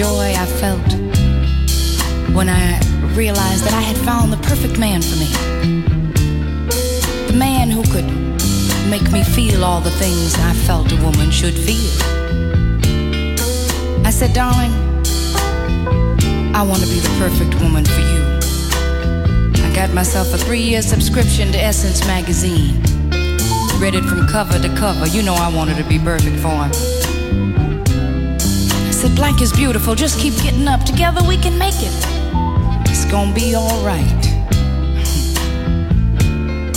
Joy I felt when I realized that I had found the perfect man for me. The man who could make me feel all the things I felt a woman should feel. I said, darling, I want to be the perfect woman for you. I got myself a three year subscription to Essence magazine. Read it from cover to cover. You know I wanted to be perfect for him said, Blank is beautiful, just keep getting up. Together we can make it. It's gonna be alright.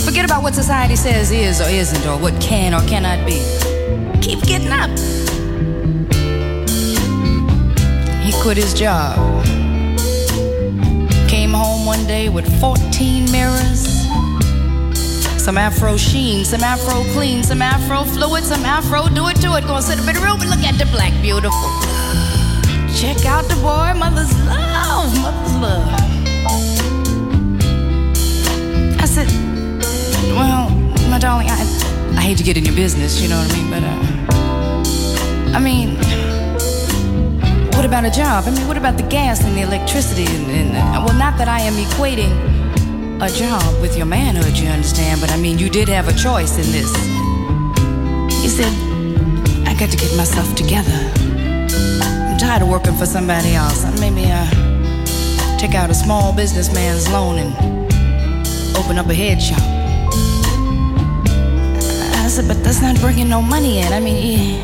Forget about what society says is or isn't, or what can or cannot be. Keep getting up. He quit his job. Came home one day with 14 mirrors. Some afro sheen, some afro clean, some afro fluid, some afro do it to it. Gonna sit up in the room and look at the black beautiful. Check out the boy, mother's love, mother's love. I said, well, my darling, I, I hate to get in your business, you know what I mean? But, uh, I mean, what about a job? I mean, what about the gas and the electricity? And, and well, not that I am equating a job with your manhood, you understand, but I mean, you did have a choice in this. He said, I got to get myself together. Tired of working for somebody else. Maybe uh, take out a small businessman's loan and open up a head shop. I said, but that's not bringing no money in. I mean, he,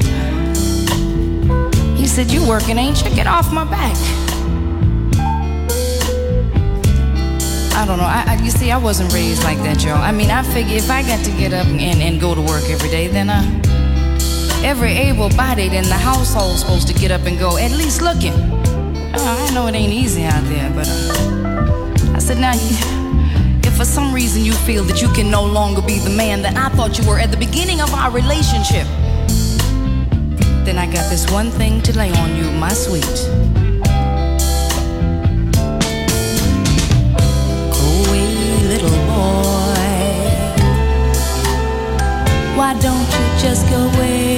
he said, you working, ain't you? Get off my back. I don't know. I, I, you see, I wasn't raised like that, Joe. I mean, I figure if I got to get up and, and go to work every day, then uh, every able-bodied in the household's supposed to get up and go, at least looking. Oh, I know it ain't easy out there, but uh, I said, now, if for some reason you feel that you can no longer be the man that I thought you were at the beginning of our relationship, then I got this one thing to lay on you, my sweet. Go away, little boy. Why don't you just go away,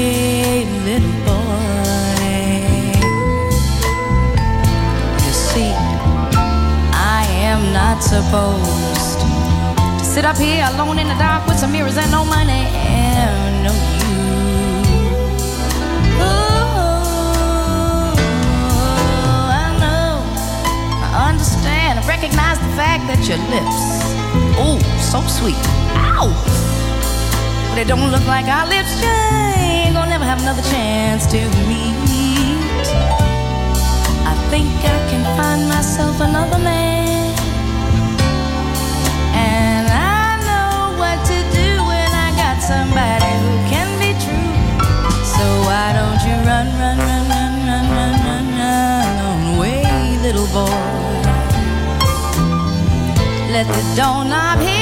supposed to sit up here alone in the dark with some mirrors and no money and no you. I know, I understand, I recognize the fact that your lips, oh, so sweet. Ow! But it don't look like our lips ain't gonna never have another chance to meet. I think I can find myself another man. Somebody who can be true. So why don't you run, run, run, run, run, run, run, run away, little boy? Let the doorknob hit